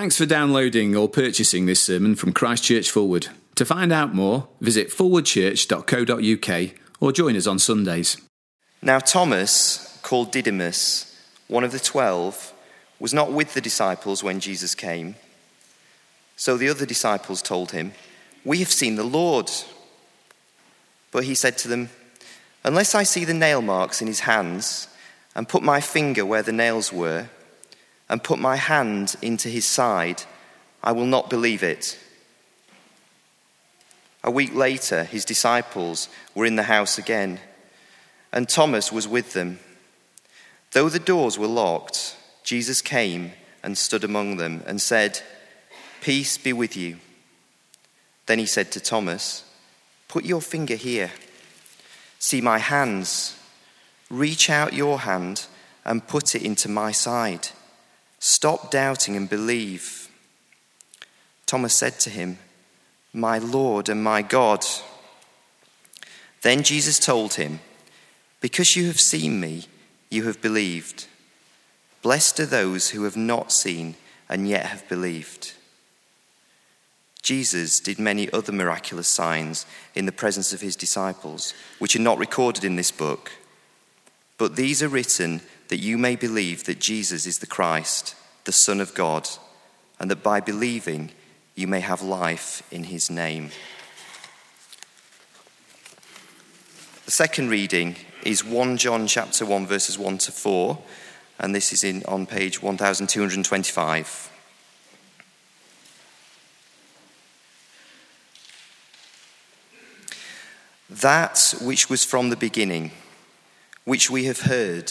Thanks for downloading or purchasing this sermon from Christchurch Forward. To find out more, visit forwardchurch.co.uk or join us on Sundays. Now, Thomas, called Didymus, one of the twelve, was not with the disciples when Jesus came. So the other disciples told him, We have seen the Lord. But he said to them, Unless I see the nail marks in his hands, and put my finger where the nails were, and put my hand into his side, I will not believe it. A week later, his disciples were in the house again, and Thomas was with them. Though the doors were locked, Jesus came and stood among them and said, Peace be with you. Then he said to Thomas, Put your finger here. See my hands. Reach out your hand and put it into my side. Stop doubting and believe. Thomas said to him, My Lord and my God. Then Jesus told him, Because you have seen me, you have believed. Blessed are those who have not seen and yet have believed. Jesus did many other miraculous signs in the presence of his disciples, which are not recorded in this book. But these are written that you may believe that Jesus is the Christ, the Son of God, and that by believing you may have life in his name. The second reading is 1 John chapter 1 verses 1 to 4 and this is in on page 1225. That which was from the beginning, which we have heard,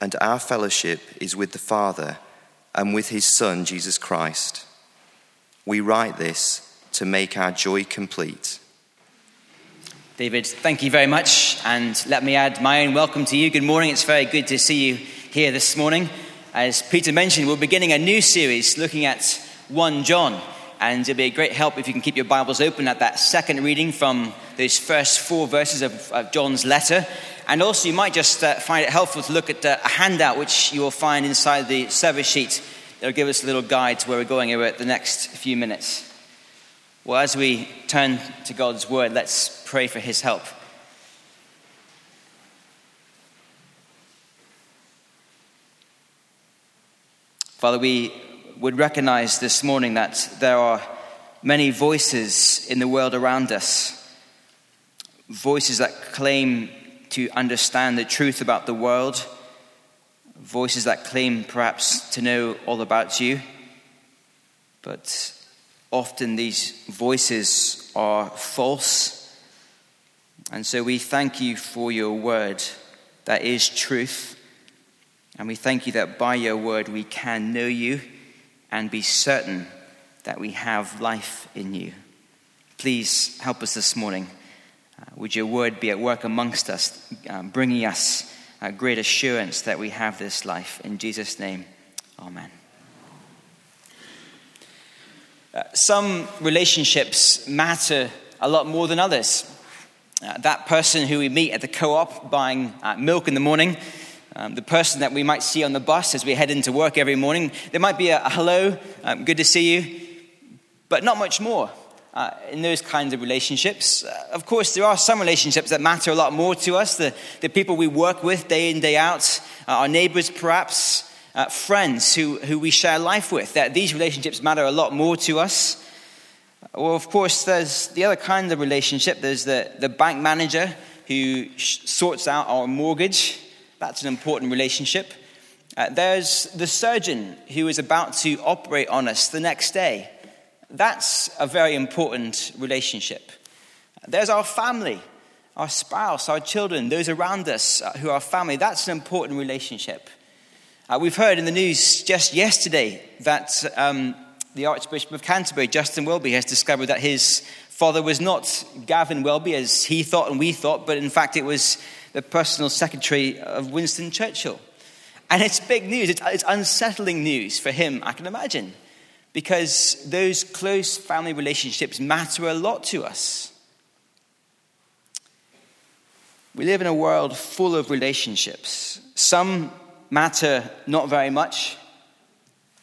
And our fellowship is with the Father and with his Son, Jesus Christ. We write this to make our joy complete. David, thank you very much. And let me add my own welcome to you. Good morning. It's very good to see you here this morning. As Peter mentioned, we're beginning a new series looking at 1 John. And it'll be a great help if you can keep your Bibles open at that second reading from those first four verses of, of John's letter. And also, you might just uh, find it helpful to look at uh, a handout which you will find inside the service sheet. It'll give us a little guide to where we're going over the next few minutes. Well, as we turn to God's word, let's pray for his help. Father, we would recognize this morning that there are many voices in the world around us, voices that claim to understand the truth about the world, voices that claim perhaps to know all about you, but often these voices are false. And so we thank you for your word that is truth. And we thank you that by your word we can know you and be certain that we have life in you. Please help us this morning. Uh, would your word be at work amongst us, um, bringing us a great assurance that we have this life? In Jesus' name, amen. Uh, some relationships matter a lot more than others. Uh, that person who we meet at the co op buying uh, milk in the morning um, the person that we might see on the bus as we head into work every morning, there might be a, a hello, um, good to see you, but not much more uh, in those kinds of relationships. Uh, of course, there are some relationships that matter a lot more to us the, the people we work with day in, day out, uh, our neighbors perhaps, uh, friends who, who we share life with. That these relationships matter a lot more to us. Or, of course, there's the other kind of relationship there's the, the bank manager who sorts out our mortgage that's an important relationship. Uh, there's the surgeon who is about to operate on us the next day. That's a very important relationship. There's our family, our spouse, our children, those around us uh, who are family. That's an important relationship. Uh, we've heard in the news just yesterday that um, the Archbishop of Canterbury, Justin Welby, has discovered that his father was not Gavin Welby as he thought and we thought, but in fact it was the personal secretary of Winston Churchill. And it's big news, it's, it's unsettling news for him, I can imagine, because those close family relationships matter a lot to us. We live in a world full of relationships. Some matter not very much,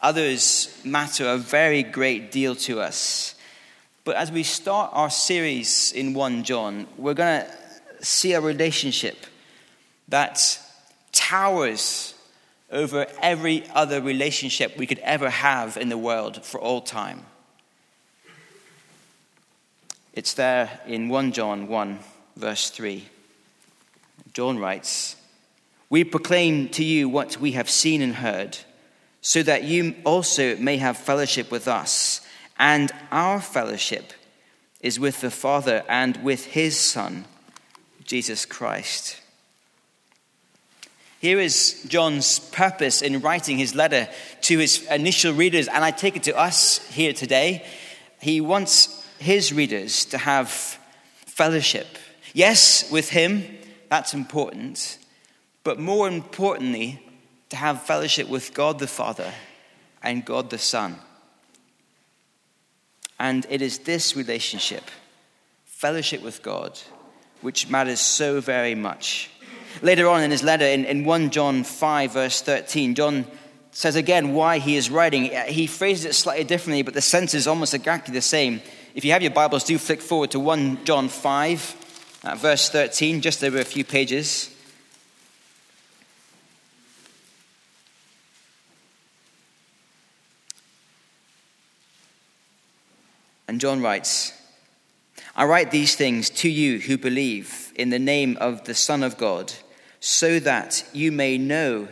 others matter a very great deal to us. But as we start our series in 1 John, we're going to see a relationship that towers over every other relationship we could ever have in the world for all time. It's there in 1 John 1, verse 3. John writes, We proclaim to you what we have seen and heard, so that you also may have fellowship with us. And our fellowship is with the Father and with his Son, Jesus Christ. Here is John's purpose in writing his letter to his initial readers, and I take it to us here today. He wants his readers to have fellowship. Yes, with him, that's important. But more importantly, to have fellowship with God the Father and God the Son. And it is this relationship, fellowship with God, which matters so very much. Later on in his letter, in, in 1 John 5, verse 13, John says again why he is writing. He phrases it slightly differently, but the sense is almost exactly the same. If you have your Bibles, do flick forward to 1 John 5 at verse 13, just over a few pages. And John writes, I write these things to you who believe in the name of the Son of God, so that you may know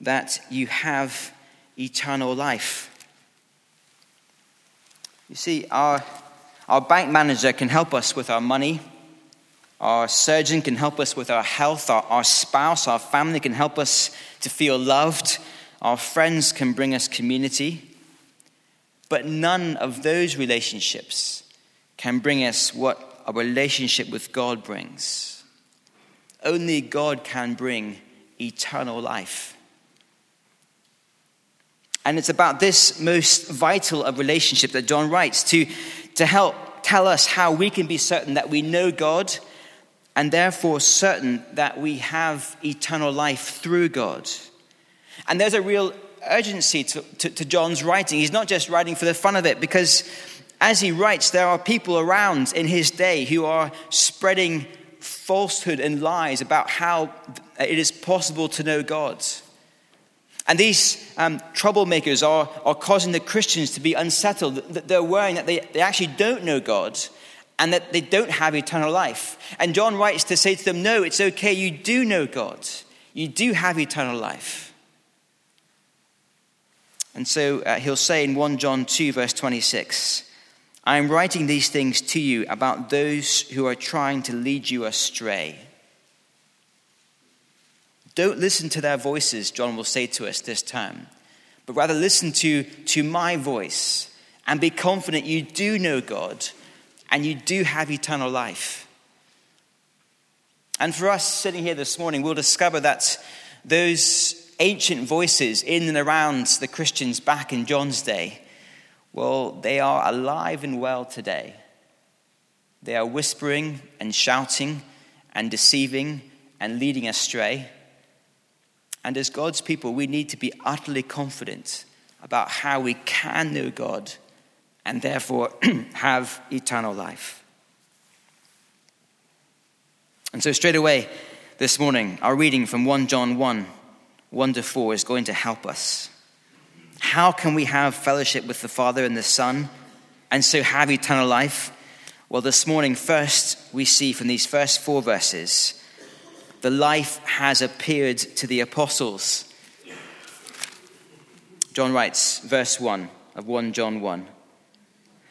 that you have eternal life. You see, our, our bank manager can help us with our money our surgeon can help us with our health. Our, our spouse, our family can help us to feel loved. Our friends can bring us community. But none of those relationships can bring us what a relationship with God brings. Only God can bring eternal life. And it's about this most vital of relationship that John writes to, to help tell us how we can be certain that we know God and therefore certain that we have eternal life through God. And there's a real urgency to, to, to, John's writing. He's not just writing for the fun of it, because as he writes, there are people around in his day who are spreading falsehood and lies about how it is possible to know God. And these um, troublemakers are, are causing the Christians to be unsettled. They're worrying that they, they actually don't know God and that they don't have eternal life. And John writes to say to them, No, it's okay, you do know God, you do have eternal life. And so uh, he'll say in 1 John 2, verse 26, I am writing these things to you about those who are trying to lead you astray. Don't listen to their voices, John will say to us this time, but rather listen to, to my voice and be confident you do know God and you do have eternal life. And for us sitting here this morning, we'll discover that those ancient voices in and around the Christians back in John's day, well, they are alive and well today. They are whispering and shouting and deceiving and leading astray. And as God's people, we need to be utterly confident about how we can know God and therefore have eternal life. And so, straight away this morning, our reading from 1 John 1 1 to 4 is going to help us. How can we have fellowship with the Father and the Son and so have eternal life? Well, this morning, first, we see from these first four verses the life has appeared to the apostles. John writes, verse 1 of 1 John 1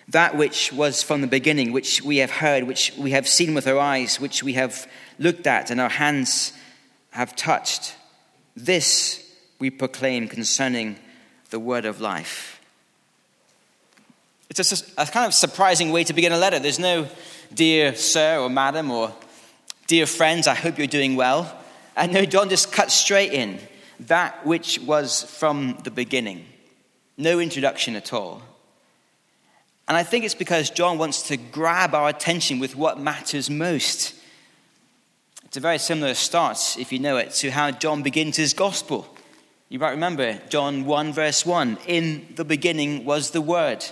that which was from the beginning, which we have heard, which we have seen with our eyes, which we have looked at and our hands have touched. This we proclaim concerning the word of life. It's a, a, kind of surprising way to begin a letter. There's no dear sir or madam or dear friends, I hope you're doing well. And no, John just cuts straight in that which was from the beginning. No introduction at all. And I think it's because John wants to grab our attention with what matters most. It's a very similar start, if you know it, to how John begins his gospel. You might remember John 1, verse 1 In the beginning was the Word.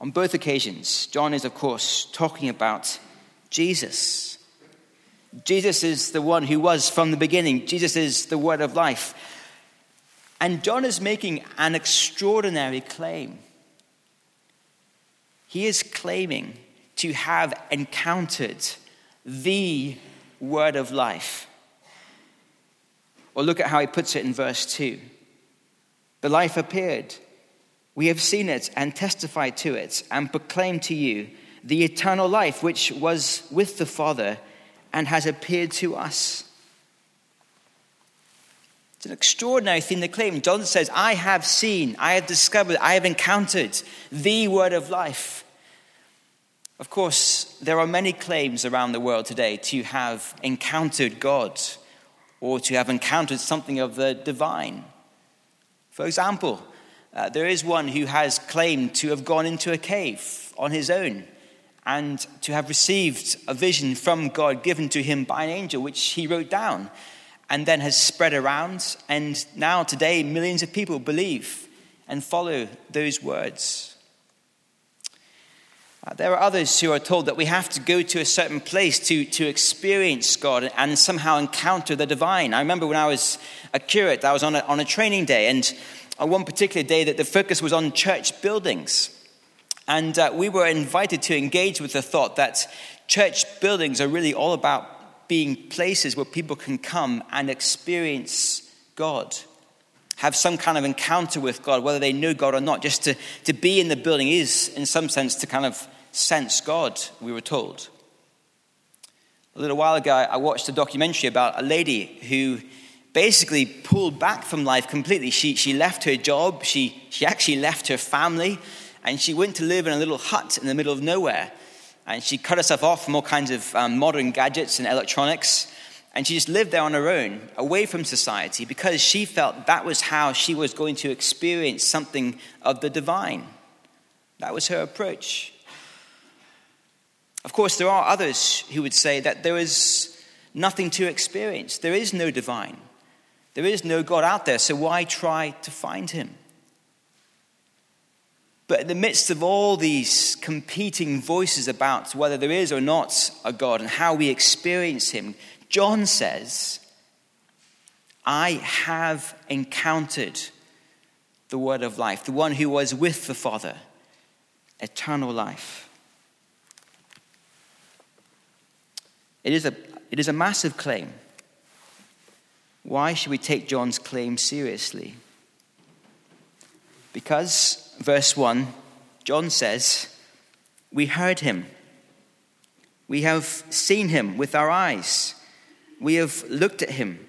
On both occasions, John is, of course, talking about Jesus. Jesus is the one who was from the beginning, Jesus is the Word of life. And John is making an extraordinary claim. He is claiming to have encountered the Word of life. Or look at how he puts it in verse 2. The life appeared. We have seen it and testified to it and proclaimed to you the eternal life which was with the Father and has appeared to us. It's an extraordinary thing to claim. John says, I have seen, I have discovered, I have encountered the word of life. Of course, there are many claims around the world today to have encountered God or to have encountered something of the divine. For example, uh, there is one who has claimed to have gone into a cave on his own and to have received a vision from God given to him by an angel, which he wrote down and then has spread around. And now, today, millions of people believe and follow those words. Uh, there are others who are told that we have to go to a certain place to, to experience God and somehow encounter the divine. I remember when I was a curate, I was on a, on a training day, and on one particular day that the focus was on church buildings. And uh, we were invited to engage with the thought that church buildings are really all about being places where people can come and experience God, have some kind of encounter with God, whether they know God or not. Just to, to be in the building is, in some sense, to kind of sense God, we were told. A little while ago, I watched a documentary about a lady who basically pulled back from life completely. She, she left her job, she, she actually left her family, and she went to live in a little hut in the middle of nowhere and she cut herself off from all kinds of um, modern gadgets and electronics. And she just lived there on her own, away from society, because she felt that was how she was going to experience something of the divine. That was her approach. Of course, there are others who would say that there is nothing to experience. There is no divine. There is no God out there, so why try to find him? But in the midst of all these competing voices about whether there is or not a God and how we experience Him, John says, I have encountered the Word of life, the one who was with the Father, eternal life. It is a, it is a massive claim. Why should we take John's claim seriously? Because verse 1, John says, We heard him. We have seen him with our eyes. We have looked at him.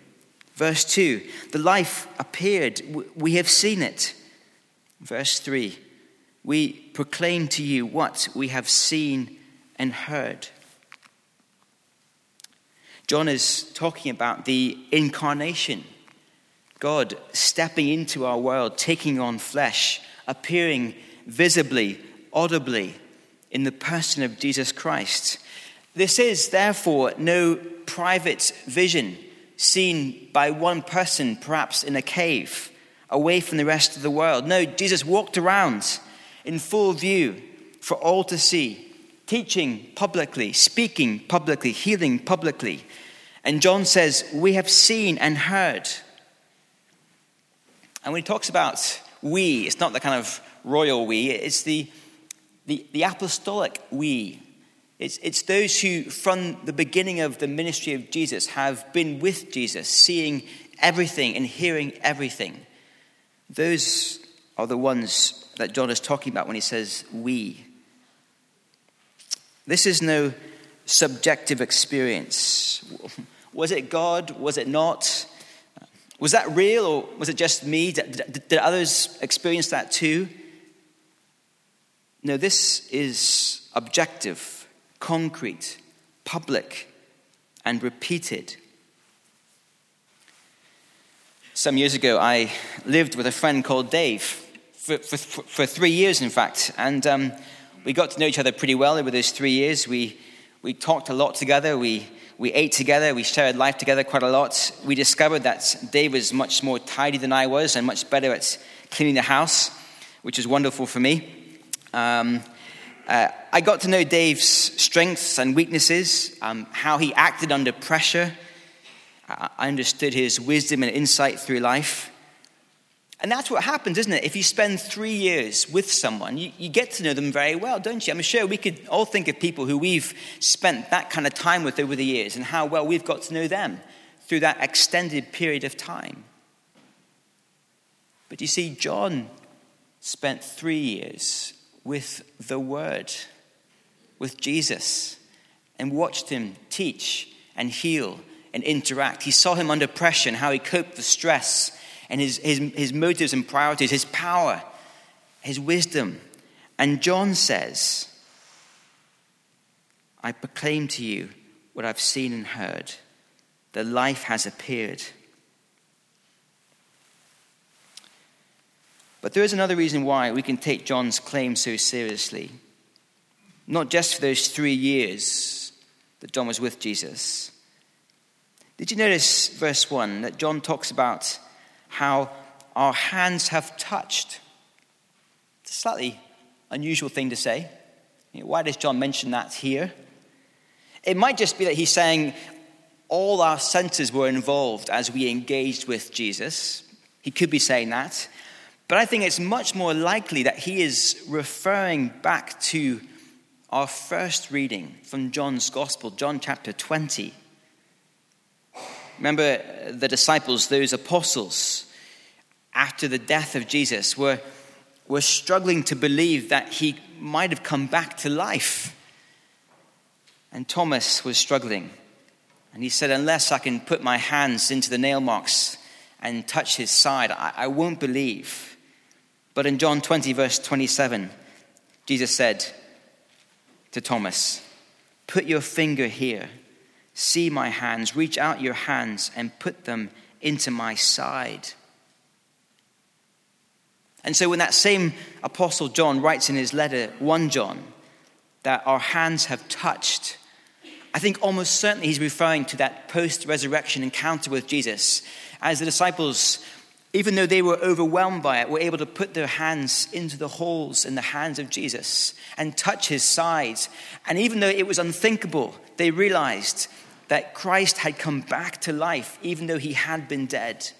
Verse 2, the life appeared. We have seen it. Verse 3, we proclaim to you what we have seen and heard. John is talking about the incarnation, God stepping into our world, taking on flesh, appearing visibly, audibly in the person of Jesus Christ. This is, therefore, no private vision seen by one person, perhaps in a cave, away from the rest of the world. No, Jesus walked around in full view for all to see, teaching publicly, speaking publicly, healing publicly. And John says, We have seen and heard. And when he talks about we. It's not the kind of royal we, it's the, the, the apostolic we. It's, it's those who, from the beginning of the ministry of Jesus, have been with Jesus, seeing everything and hearing everything. Those are the ones that John is talking about when he says we. This is no subjective experience. Was it God? Was it not? Was that real or was it just me? Did, did, others experience that too? No, this is objective, concrete, public, and repeated. Some years ago, I lived with a friend called Dave for, for, for three years, in fact, and um, we got to know each other pretty well over those three years. We, we talked a lot together, we, we ate together, we shared life together quite a lot. We discovered that Dave was much more tidy than I was and much better at cleaning the house, which was wonderful for me. Um, uh, I got to know Dave's strengths and weaknesses, um, how he acted under pressure. I understood his wisdom and insight through life. And that's what happens, isn't it? If you spend three years with someone, you, you, get to know them very well, don't you? I'm sure we could all think of people who we've spent that kind of time with over the years and how well we've got to know them through that extended period of time. But you see, John spent three years with the Word, with Jesus, and watched him teach and heal and interact. He saw him under pressure and how he coped with stress and his, his, his motives and priorities, his power, his wisdom. And John says, I proclaim to you what I've seen and heard. The life has appeared. But there is another reason why we can take John's claim so seriously. Not just for those three years that John was with Jesus. Did you notice verse 1 that John talks about how our hands have touched? It's a slightly unusual thing to say. Why does John mention that here? It might just be that he's saying all our senses were involved as we engaged with Jesus. He could be saying that. But I think it's much more likely that he is referring back to our first reading from John's Gospel, John chapter 20. Remember the disciples, those apostles, after the death of Jesus, were, were struggling to believe that he might have come back to life. And Thomas was struggling. And he said, Unless I can put my hands into the nail marks and touch his side, I, I won't believe. But in John 20, verse 27, Jesus said to Thomas, Put your finger here, see my hands, reach out your hands and put them into my side. And so, when that same Apostle John writes in his letter, 1 John, that our hands have touched, I think almost certainly he's referring to that post resurrection encounter with Jesus as the disciples even though they were overwhelmed by it, were able to put their hands into the holes in the hands of Jesus and touch his sides. And even though it was unthinkable, they realized that Christ had come back to life, even though he had been dead.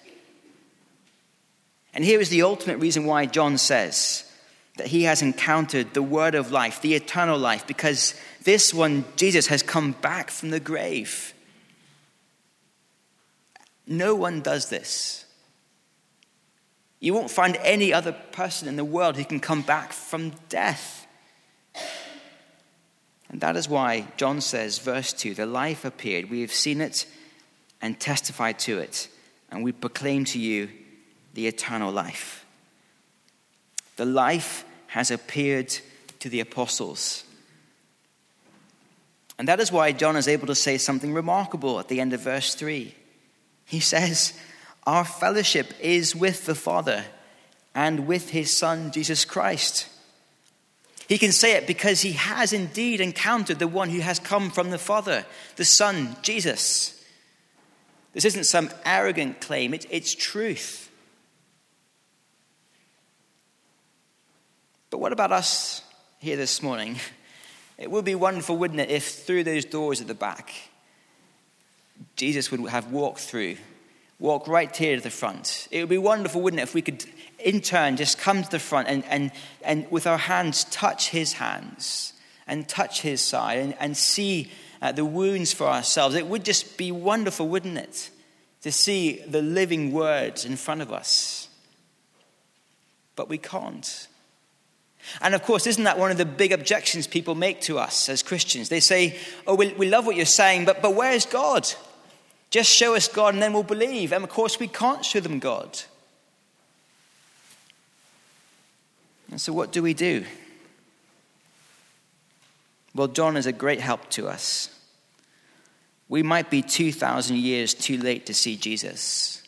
And here is the ultimate reason why John says that he has encountered the word of life, the eternal life, because this one, Jesus, has come back from the grave. No one does this. You won't find any other person in the world who can come back from death. And that is why John says, verse 2 the life appeared. We have seen it and testified to it, and we proclaim to you the eternal life. The life has appeared to the apostles. And that is why John is able to say something remarkable at the end of verse 3. He says, our fellowship is with the Father and with his Son, Jesus Christ. He can say it because he has indeed encountered the one who has come from the Father, the Son, Jesus. This isn't some arrogant claim, it, it's truth. But what about us here this morning? It would be wonderful, wouldn't it, if through those doors at the back, Jesus would have walked through walk right here to the front. It would be wonderful, wouldn't it, if we could in turn just come to the front and, and, and with our hands touch his hands and touch his side and, and see uh, the wounds for ourselves. It would just be wonderful, wouldn't it, to see the living words in front of us. But we can't. And of course, isn't that one of the big objections people make to us as Christians? They say, Oh, we, we love what you're saying, but, but where's God? Just show us God and then we'll believe. And of course, we can't show them God. And so, what do we do? Well, John is a great help to us. We might be 2,000 years too late to see Jesus,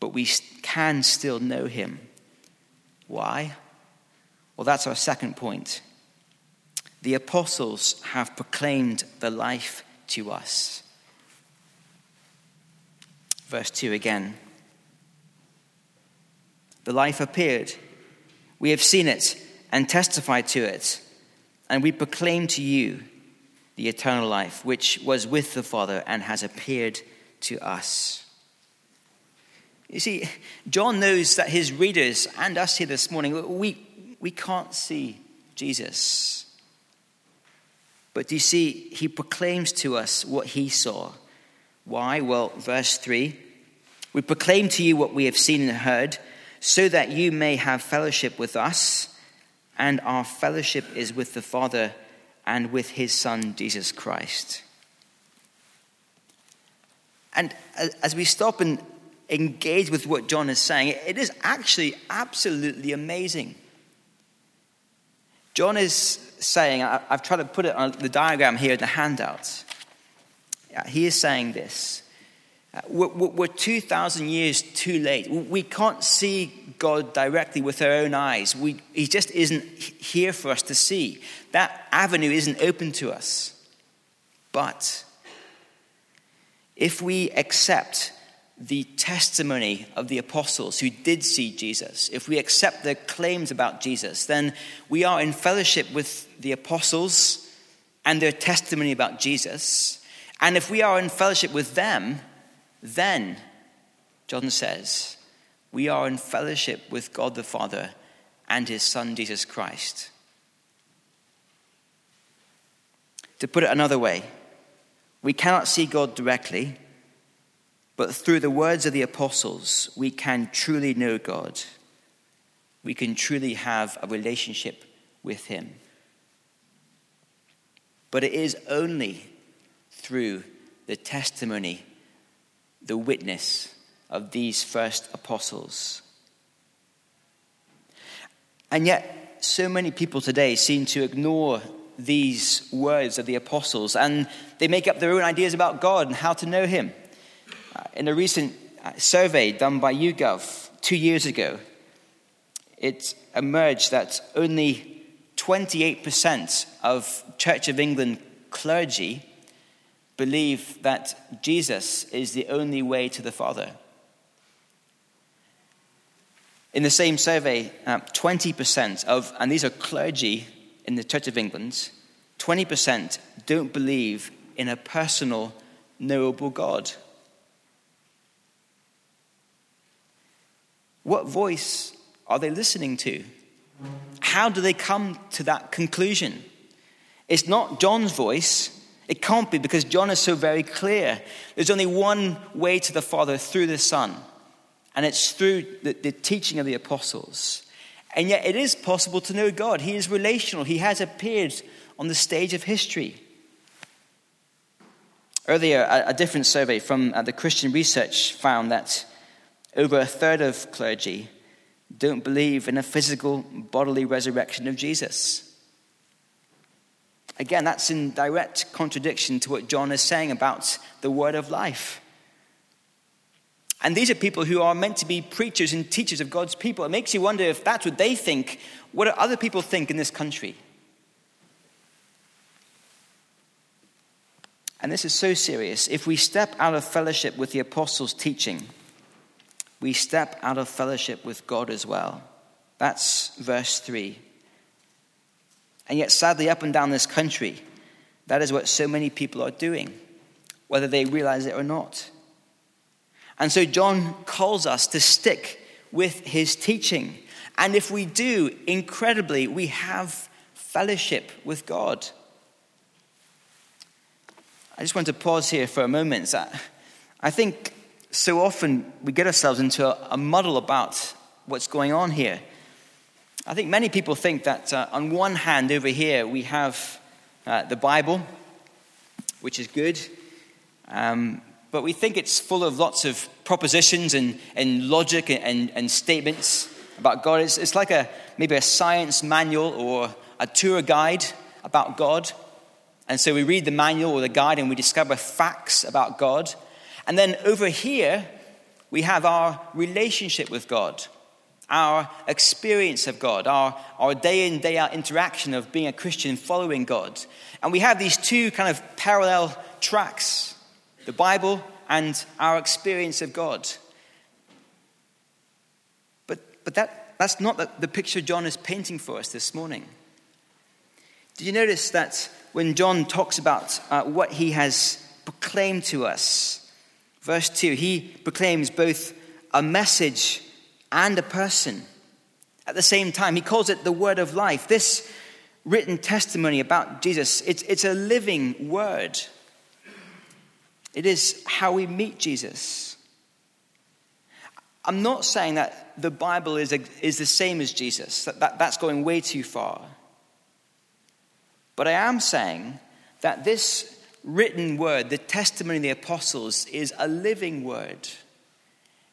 but we can still know him. Why? Well, that's our second point. The apostles have proclaimed the life to us. Verse 2 again. The life appeared. We have seen it and testified to it, and we proclaim to you the eternal life, which was with the Father and has appeared to us. You see, John knows that his readers and us here this morning, we, we can't see Jesus. But do you see, he proclaims to us what he saw. Why? Well, verse 3 We proclaim to you what we have seen and heard, so that you may have fellowship with us, and our fellowship is with the Father and with his Son, Jesus Christ. And as we stop and engage with what John is saying, it is actually absolutely amazing. John is saying, I've tried to put it on the diagram here in the handout. Uh, he is saying this uh, we're 2,000 years too late. We can't see God directly with our own eyes. We, he just isn't here for us to see. That avenue isn't open to us. But if we accept the testimony of the apostles who did see Jesus, if we accept their claims about Jesus, then we are in fellowship with the apostles and their testimony about Jesus. And if we are in fellowship with them, then, John says, we are in fellowship with God the Father and his Son, Jesus Christ. To put it another way, we cannot see God directly, but through the words of the apostles, we can truly know God. We can truly have a relationship with him. But it is only through the testimony the witness of these first apostles. And yet, so many people today seem to ignore these words of the apostles and they make up their own ideas about God and how to know Him. In a recent uh, survey done by YouGov two years ago, it emerged that only 28% of Church of England clergy believe that Jesus is the only way to the Father. In the same survey, uh, 20% of, and these are clergy in the Church of England, 20% don't believe in a personal, knowable God. What voice are they listening to? How do they come to that conclusion? It's not John's voice, it can't be because John is so very clear. There's only one way to the Father through the Son, and it's through the, the, teaching of the apostles. And yet, it is possible to know God. He is relational, He has appeared on the stage of history. Earlier, a, a different survey from uh, the Christian Research found that over a third of clergy don't believe in a physical bodily resurrection of Jesus. Again, that's in direct contradiction to what John is saying about the word of life. And these are people who are meant to be preachers and teachers of God's people. It makes you wonder if that's what they think, what do other people think in this country? And this is so serious. If we step out of fellowship with the apostles' teaching, we step out of fellowship with God as well. That's verse 3. And yet, sadly, up and down this country, that is what so many people are doing, whether they realize it or not. And so, John calls us to stick with his teaching. And if we do, incredibly, we have fellowship with God. I just want to pause here for a moment. I think so often we get ourselves into a muddle about what's going on here. I think many people think that uh, on one hand, over here, we have uh, the Bible, which is good. Um, but we think it's full of lots of propositions and, and logic and, and, statements about God. It's, it's like a, maybe a science manual or a tour guide about God. And so we read the manual or the guide and we discover facts about God. And then over here, we have our relationship with God, our experience of God, our, our day in, day out interaction of being a Christian following God. And we have these two kind of parallel tracks the Bible and our experience of God. But, but that, that's not the, the picture John is painting for us this morning. Did you notice that when John talks about uh, what he has proclaimed to us, verse 2, he proclaims both a message and a person at the same time. He calls it the word of life. This written testimony about Jesus, it's, it's a living word. It is how we meet Jesus. I'm not saying that the Bible is, a, is the same as Jesus, that, that, that's going way too far. But I am saying that this written word, the testimony of the apostles, is a living word.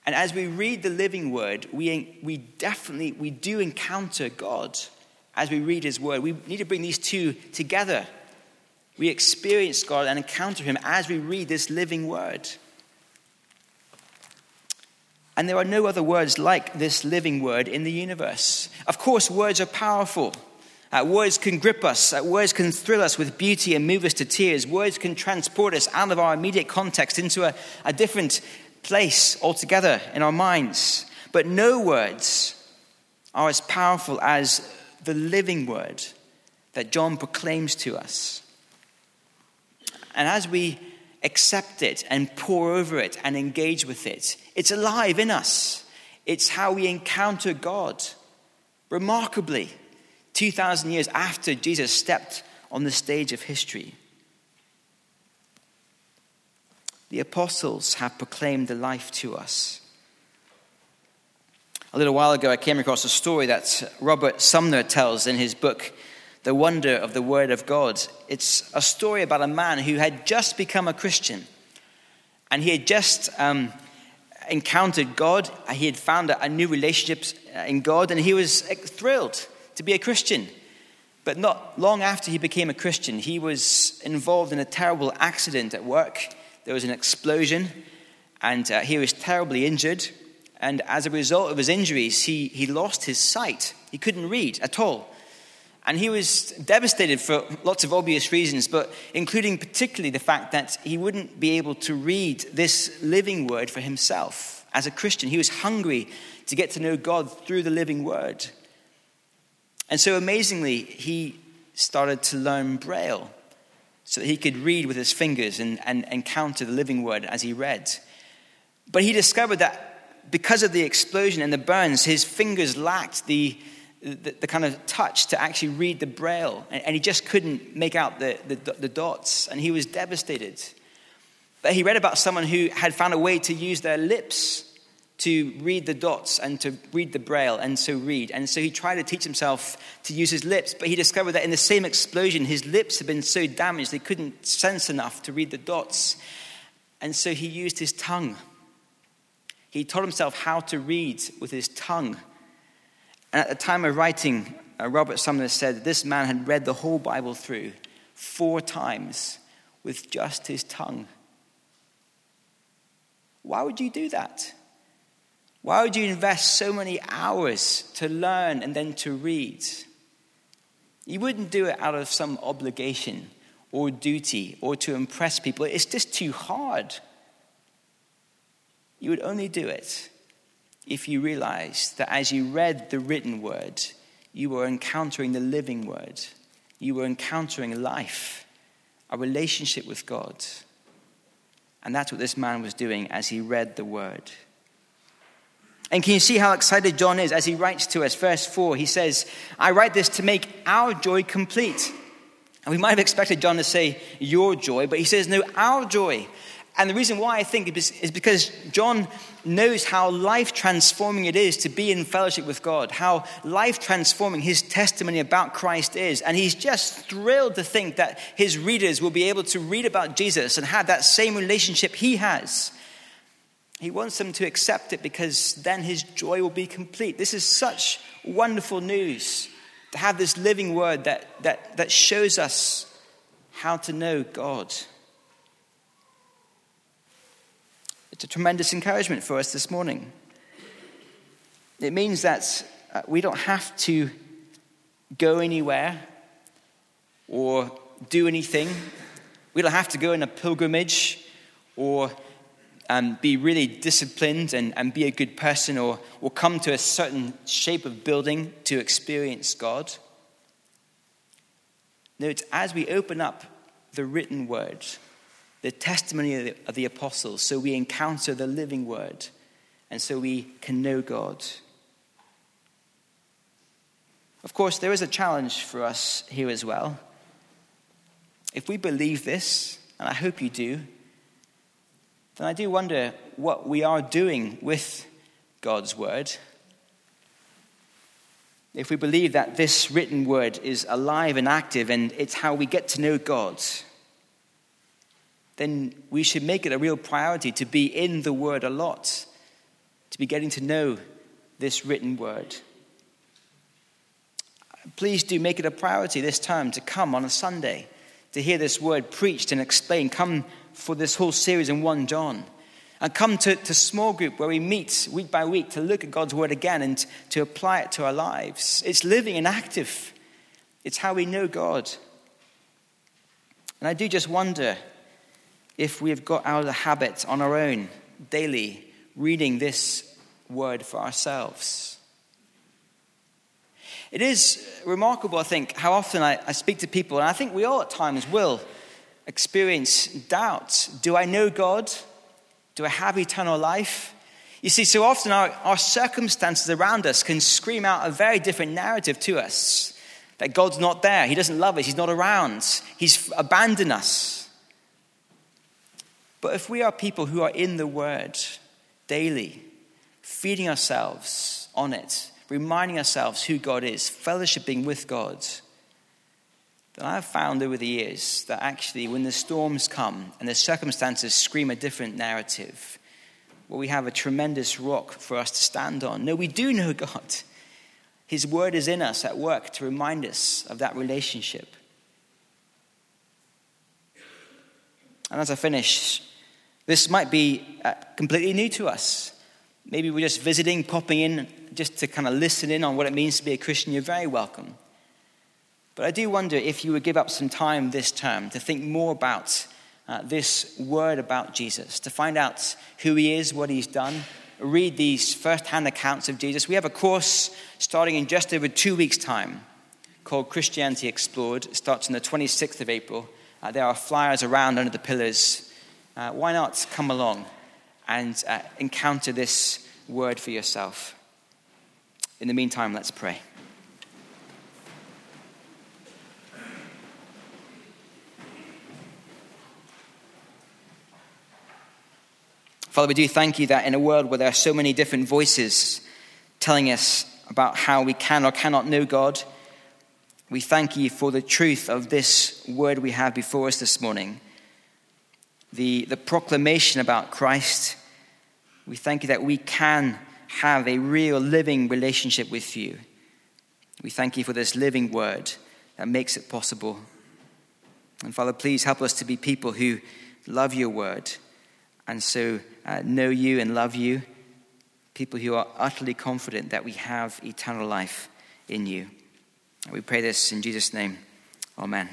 And as we read the living word, we, we definitely, we do encounter God as we read his word. We need to bring these two together we experience God and encounter Him as we read this living word. And there are no other words like this living word in the universe. Of course, words are powerful. Uh, words can grip us. Uh, words can thrill us with beauty and move us to tears. Words can transport us out of our immediate context into a, a different place altogether in our minds. But no words are as powerful as the living word that John proclaims to us. And as we accept it and pore over it and engage with it, it's alive in us. It's how we encounter God. Remarkably, 2,000 years after Jesus stepped on the stage of history, the apostles have proclaimed the life to us. A little while ago, I came across a story that Robert Sumner tells in his book, the wonder of the Word of God. It's a story about a man who had just become a Christian and he had just um, encountered God. He had found a, new relationship in God and he was thrilled to be a Christian. But not long after he became a Christian, he was involved in a terrible accident at work. There was an explosion and uh, he was terribly injured. And as a result of his injuries, he, he lost his sight. He couldn't read at all. And he was devastated for lots of obvious reasons, but including particularly the fact that he wouldn't be able to read this living word for himself as a Christian. He was hungry to get to know God through the living word. And so amazingly, he started to learn Braille so that he could read with his fingers and, and encounter the living word as he read. But he discovered that because of the explosion and the burns, his fingers lacked the the, the, kind of touch to actually read the braille, and, and he just couldn't make out the, the, the dots, and he was devastated. But he read about someone who had found a way to use their lips to read the dots and to read the braille and so read. And so he tried to teach himself to use his lips, but he discovered that in the same explosion, his lips had been so damaged they couldn't sense enough to read the dots. And so he used his tongue. He taught himself how to read with his tongue. And at the time of writing, uh, Robert Sumner said this man had read the whole Bible through four times with just his tongue. Why would you do that? Why would you invest so many hours to learn and then to read? You wouldn't do it out of some obligation or duty or to impress people. It's just too hard. You would only do it if you realized that as you read the written word, you were encountering the living word. You were encountering life, a relationship with God. And that's what this man was doing as he read the word. And can you see how excited John is as he writes to us? Verse 4, he says, I write this to make our joy complete. And we might have expected John to say your joy, but he says, no, our joy. And the reason why I think is because John knows how life transforming it is to be in fellowship with God, how life transforming his testimony about Christ is. And he's just thrilled to think that his readers will be able to read about Jesus and have that same relationship he has. He wants them to accept it because then his joy will be complete. This is such wonderful news to have this living word that, that, that shows us how to know God. It's a tremendous encouragement for us this morning. It means that uh, we don't have to go anywhere or do anything. We don't have to go on a pilgrimage or um, be really disciplined and, and be a good person or, or come to a certain shape of building to experience God. No, it's as we open up the written word the testimony of the, of the apostles so we encounter the living word and so we can know God. Of course, there is a challenge for us here as well. If we believe this, and I hope you do, then I do wonder what we are doing with God's word. If we believe that this written word is alive and active and it's how we get to know God, then we should make it a real priority to be in the Word a lot, to be getting to know this written Word. Please do make it a priority this time to come on a Sunday to hear this Word preached and explained. Come for this whole series in 1 John. And come to, to small group where we meet week by week to look at God's Word again and to apply it to our lives. It's living and active. It's how we know God. And I do just wonder if we have got out of the habit on our own daily reading this word for ourselves. It is remarkable, I think, how often I, I, speak to people, and I think we all at times will experience doubt. Do I know God? Do I have eternal life? You see, so often our, our circumstances around us can scream out a very different narrative to us that God's not there, He doesn't love us, He's not around, He's abandoned us. But if we are people who are in the Word daily, feeding ourselves on it, reminding ourselves who God is, fellowshipping with God, then I've found over the years that actually when the storms come and the circumstances scream a different narrative, well, we have a tremendous rock for us to stand on. No, we do know God. His word is in us at work to remind us of that relationship. And as I finish, this might be uh, completely new to us. Maybe we're just visiting, popping in just to kind of listen in on what it means to be a Christian. You're very welcome. But I do wonder if you would give up some time this term to think more about uh, this word about Jesus, to find out who he is, what he's done, read these first hand accounts of Jesus. We have a course starting in just over two weeks' time called Christianity Explored. It starts on the 26th of April. Uh, there are flyers around under the pillars uh, why not come along and uh, encounter this word for yourself? In the meantime, let's pray. Father, we do thank you that in a world where there are so many different voices telling us about how we can or cannot know God, we thank you for the truth of this word we have before us this morning the, the proclamation about Christ. We thank you that we can have a real living relationship with you. We thank you for this living word that makes it possible. And Father, please help us to be people who love your word and so uh, know you and love you. People who are utterly confident that we have eternal life in you. And we pray this in Jesus' name. Amen.